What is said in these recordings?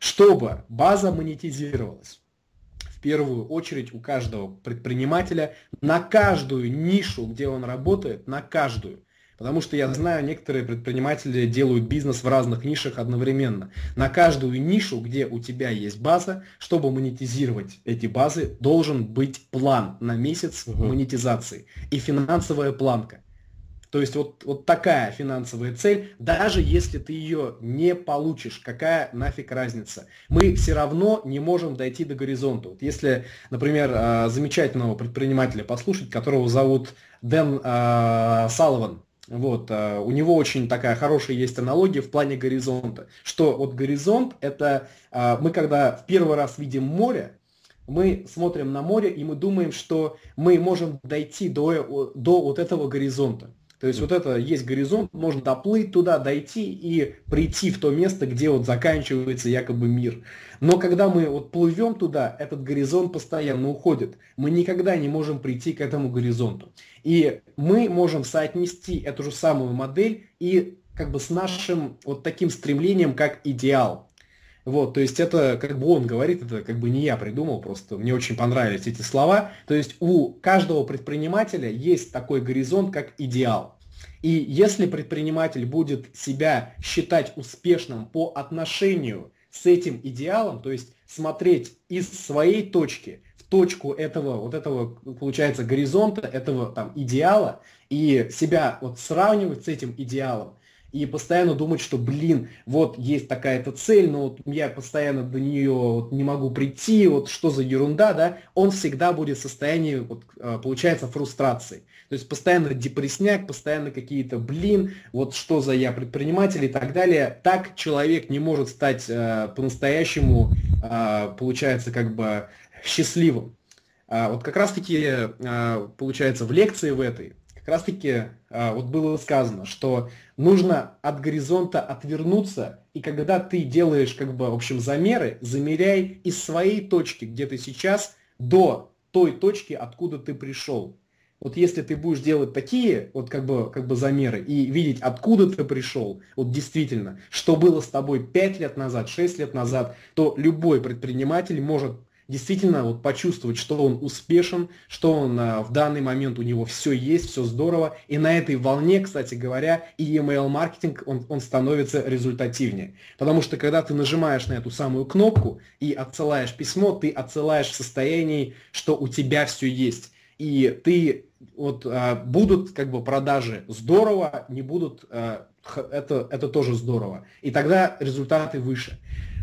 чтобы база монетизировалась. В первую очередь у каждого предпринимателя на каждую нишу, где он работает, на каждую Потому что я знаю, некоторые предприниматели делают бизнес в разных нишах одновременно. На каждую нишу, где у тебя есть база, чтобы монетизировать эти базы, должен быть план на месяц угу. монетизации и финансовая планка. То есть вот, вот такая финансовая цель, даже если ты ее не получишь, какая нафиг разница? Мы все равно не можем дойти до горизонта. Вот если, например, а, замечательного предпринимателя послушать, которого зовут Дэн э, Салливан, вот, а, у него очень такая хорошая есть аналогия в плане горизонта, что вот горизонт это а, мы когда в первый раз видим море, мы смотрим на море и мы думаем, что мы можем дойти до, до вот этого горизонта. То есть вот это есть горизонт, можно доплыть туда, дойти и прийти в то место, где вот заканчивается якобы мир. Но когда мы вот плывем туда, этот горизонт постоянно уходит. Мы никогда не можем прийти к этому горизонту. И мы можем соотнести эту же самую модель и как бы с нашим вот таким стремлением, как идеал. Вот, то есть это, как бы он говорит, это как бы не я придумал, просто мне очень понравились эти слова. То есть у каждого предпринимателя есть такой горизонт, как идеал. И если предприниматель будет себя считать успешным по отношению с этим идеалом, то есть смотреть из своей точки в точку этого, вот этого, получается, горизонта, этого там идеала, и себя вот сравнивать с этим идеалом, и постоянно думать, что, блин, вот есть такая-то цель, но вот я постоянно до нее вот не могу прийти, вот что за ерунда, да, он всегда будет в состоянии, вот, а, получается, фрустрации. То есть постоянно депрессняк, постоянно какие-то, блин, вот что за я предприниматель и так далее. Так человек не может стать э, по-настоящему, э, получается, как бы счастливым. А вот как раз-таки, получается, в лекции в этой как раз-таки а, вот было сказано, что нужно от горизонта отвернуться, и когда ты делаешь, как бы, в общем, замеры, замеряй из своей точки, где ты сейчас, до той точки, откуда ты пришел. Вот если ты будешь делать такие вот как бы, как бы замеры и видеть, откуда ты пришел, вот действительно, что было с тобой 5 лет назад, 6 лет назад, то любой предприниматель может действительно вот почувствовать, что он успешен, что он а, в данный момент у него все есть, все здорово. И на этой волне, кстати говоря, и email-маркетинг, он, он становится результативнее. Потому что когда ты нажимаешь на эту самую кнопку и отсылаешь письмо, ты отсылаешь в состоянии, что у тебя все есть. И ты вот а, будут как бы продажи здорово, не будут, а, это, это тоже здорово. И тогда результаты выше.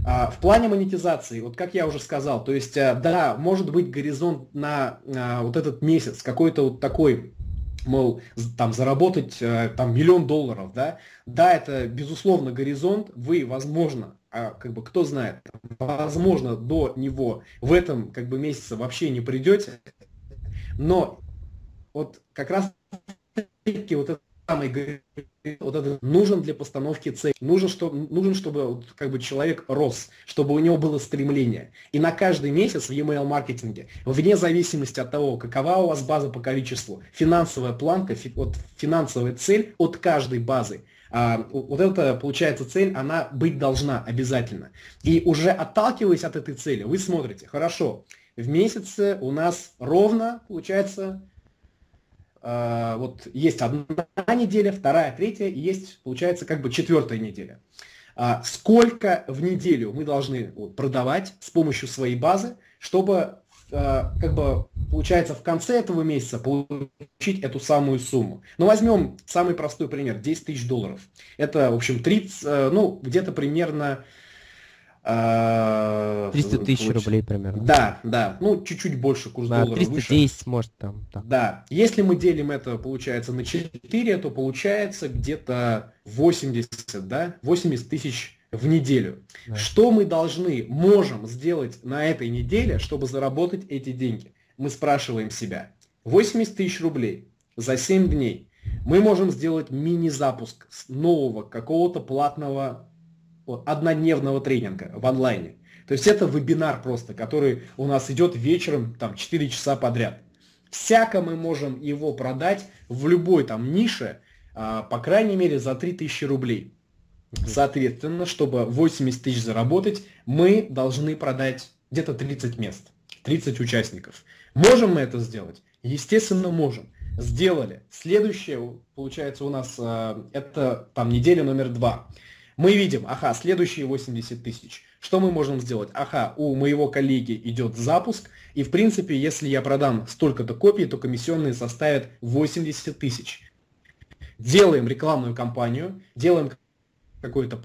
А, в плане монетизации, вот как я уже сказал, то есть, э, да, может быть горизонт на а, вот этот месяц, какой-то вот такой, мол, там заработать э, там миллион долларов, да, да, это безусловно горизонт, вы, возможно, а как бы кто знает, возможно, до него в этом как бы месяце вообще не придете, но вот как раз таки вот самый вот это нужен для постановки цели. Нужен, что, нужен чтобы вот, как бы человек рос, чтобы у него было стремление. И на каждый месяц в e-mail маркетинге, вне зависимости от того, какова у вас база по количеству, финансовая планка, фи, вот, финансовая цель от каждой базы, а, вот эта, получается, цель, она быть должна обязательно. И уже отталкиваясь от этой цели, вы смотрите, хорошо, в месяце у нас ровно, получается, вот есть одна неделя, вторая, третья, и есть, получается, как бы четвертая неделя. А сколько в неделю мы должны продавать с помощью своей базы, чтобы, э, как бы, получается, в конце этого месяца получить эту самую сумму. Ну, возьмем самый простой пример, 10 тысяч долларов. Это, в общем, 30, э, ну, где-то примерно 300 а, тысяч рублей примерно. Да, да. Ну, чуть-чуть больше курс да, доллара 310, выше. может, там. Так. Да. Если мы делим это, получается, на 4, то получается где-то 80, да, 80 тысяч в неделю. Да. Что мы должны, можем сделать на этой неделе, чтобы заработать эти деньги? Мы спрашиваем себя. 80 тысяч рублей за 7 дней. Мы можем сделать мини-запуск нового какого-то платного однодневного тренинга в онлайне. То есть это вебинар просто, который у нас идет вечером там 4 часа подряд. Всяко мы можем его продать в любой там нише, а, по крайней мере, за 3000 рублей. Соответственно, чтобы 80 тысяч заработать, мы должны продать где-то 30 мест, 30 участников. Можем мы это сделать? Естественно, можем. Сделали. Следующее, получается, у нас э, это там неделя номер два. Мы видим, ага, следующие 80 тысяч. Что мы можем сделать? Ага, у моего коллеги идет запуск, и в принципе, если я продам столько-то копий, то комиссионные составят 80 тысяч. Делаем рекламную кампанию, делаем какое-то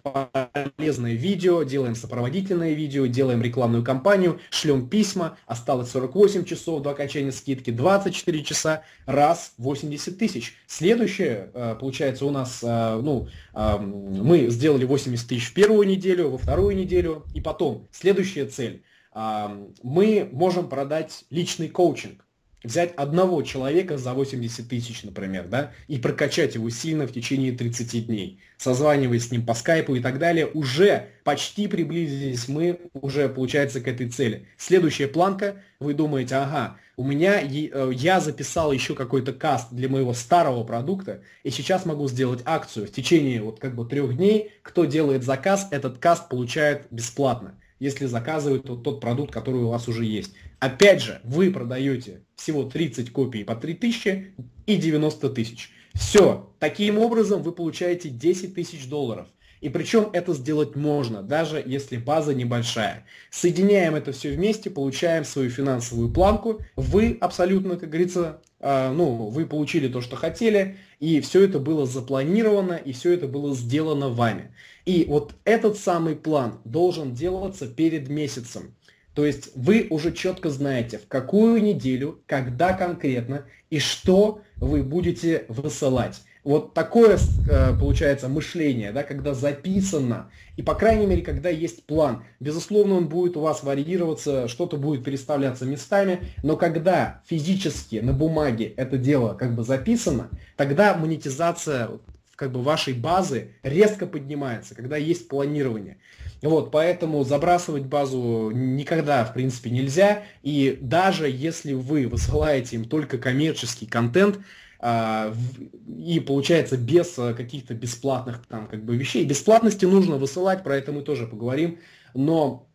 полезное видео, делаем сопроводительное видео, делаем рекламную кампанию, шлем письма, осталось 48 часов до окончания скидки, 24 часа, раз, 80 тысяч. Следующее, э, получается, у нас, э, ну, мы сделали 80 тысяч в первую неделю, во вторую неделю, и потом, следующая цель, мы можем продать личный коучинг взять одного человека за 80 тысяч, например, да, и прокачать его сильно в течение 30 дней, созваниваясь с ним по скайпу и так далее, уже почти приблизились мы уже, получается, к этой цели. Следующая планка, вы думаете, ага, у меня, э, я записал еще какой-то каст для моего старого продукта, и сейчас могу сделать акцию. В течение вот как бы трех дней, кто делает заказ, этот каст получает бесплатно если заказывают тот, тот продукт, который у вас уже есть. Опять же, вы продаете всего 30 копий по 3000 и 90 тысяч. Все. Таким образом вы получаете 10 тысяч долларов. И причем это сделать можно, даже если база небольшая. Соединяем это все вместе, получаем свою финансовую планку. Вы абсолютно, как говорится, ну, вы получили то, что хотели, и все это было запланировано, и все это было сделано вами. И вот этот самый план должен делаться перед месяцем. То есть вы уже четко знаете, в какую неделю, когда конкретно и что вы будете высылать. Вот такое, э, получается, мышление, да, когда записано, и, по крайней мере, когда есть план. Безусловно, он будет у вас варьироваться, что-то будет переставляться местами, но когда физически на бумаге это дело как бы записано, тогда монетизация как бы вашей базы резко поднимается, когда есть планирование. Вот, поэтому забрасывать базу никогда, в принципе, нельзя. И даже если вы высылаете им только коммерческий контент, и получается без а, каких-то бесплатных там как бы вещей. Бесплатности нужно высылать, про это мы тоже поговорим, но а,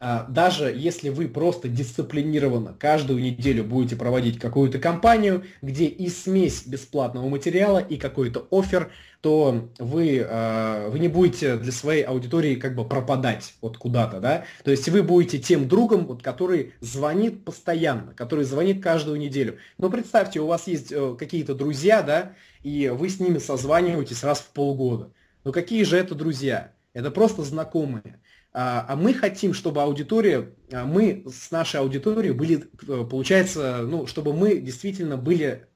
даже если вы просто дисциплинированно каждую неделю будете проводить какую-то кампанию, где и смесь бесплатного материала, и какой-то офер, то вы, а, вы не будете для своей аудитории как бы пропадать вот куда-то, да, то есть вы будете тем другом, вот, который звонит постоянно, который звонит каждую неделю. Но представьте, у вас есть э, какие-то друзья, да, и вы с ними созваниваетесь раз в полгода. Но какие же это друзья? Это просто знакомые. А, а мы хотим, чтобы аудитория, а, мы с нашей аудиторией были, э, получается, ну, чтобы мы действительно были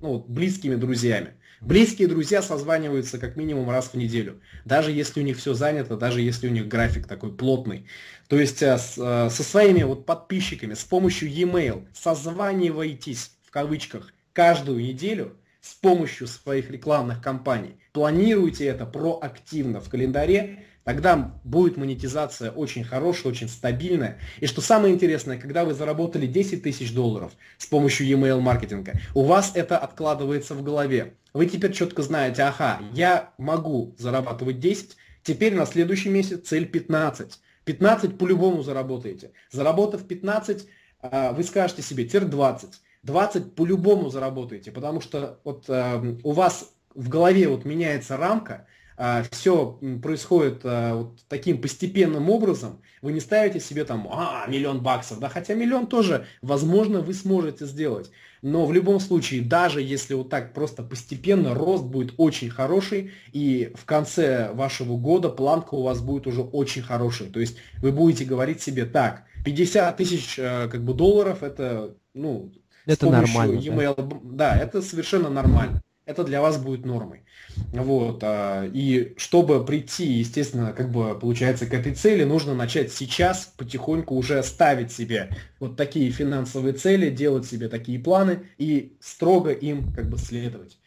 ну, близкими друзьями. Близкие друзья созваниваются как минимум раз в неделю, даже если у них все занято, даже если у них график такой плотный. То есть э, э, со своими вот подписчиками с помощью e-mail созванивайтесь в кавычках каждую неделю с помощью своих рекламных кампаний. Планируйте это проактивно в календаре, Тогда будет монетизация очень хорошая, очень стабильная. И что самое интересное, когда вы заработали 10 тысяч долларов с помощью e-mail маркетинга, у вас это откладывается в голове. Вы теперь четко знаете, ага, я могу зарабатывать 10, теперь на следующий месяц цель 15. 15 по-любому заработаете. Заработав 15, а, вы скажете себе, теперь 20. 20 по-любому заработаете, потому что вот э, у вас в голове вот меняется рамка, все происходит а, вот таким постепенным образом, вы не ставите себе там, а, миллион баксов, да, хотя миллион тоже, возможно, вы сможете сделать. Но в любом случае, даже если вот так просто постепенно, рост будет очень хороший, и в конце вашего года планка у вас будет уже очень хорошая. То есть вы будете говорить себе, так, 50 тысяч э, как бы долларов, это, ну, это нормально. E-mail, да? да, это совершенно нормально это для вас будет нормой. Вот. А, и чтобы прийти, естественно, как бы получается к этой цели, нужно начать сейчас потихоньку уже ставить себе вот такие финансовые цели, делать себе такие планы и строго им как бы следовать.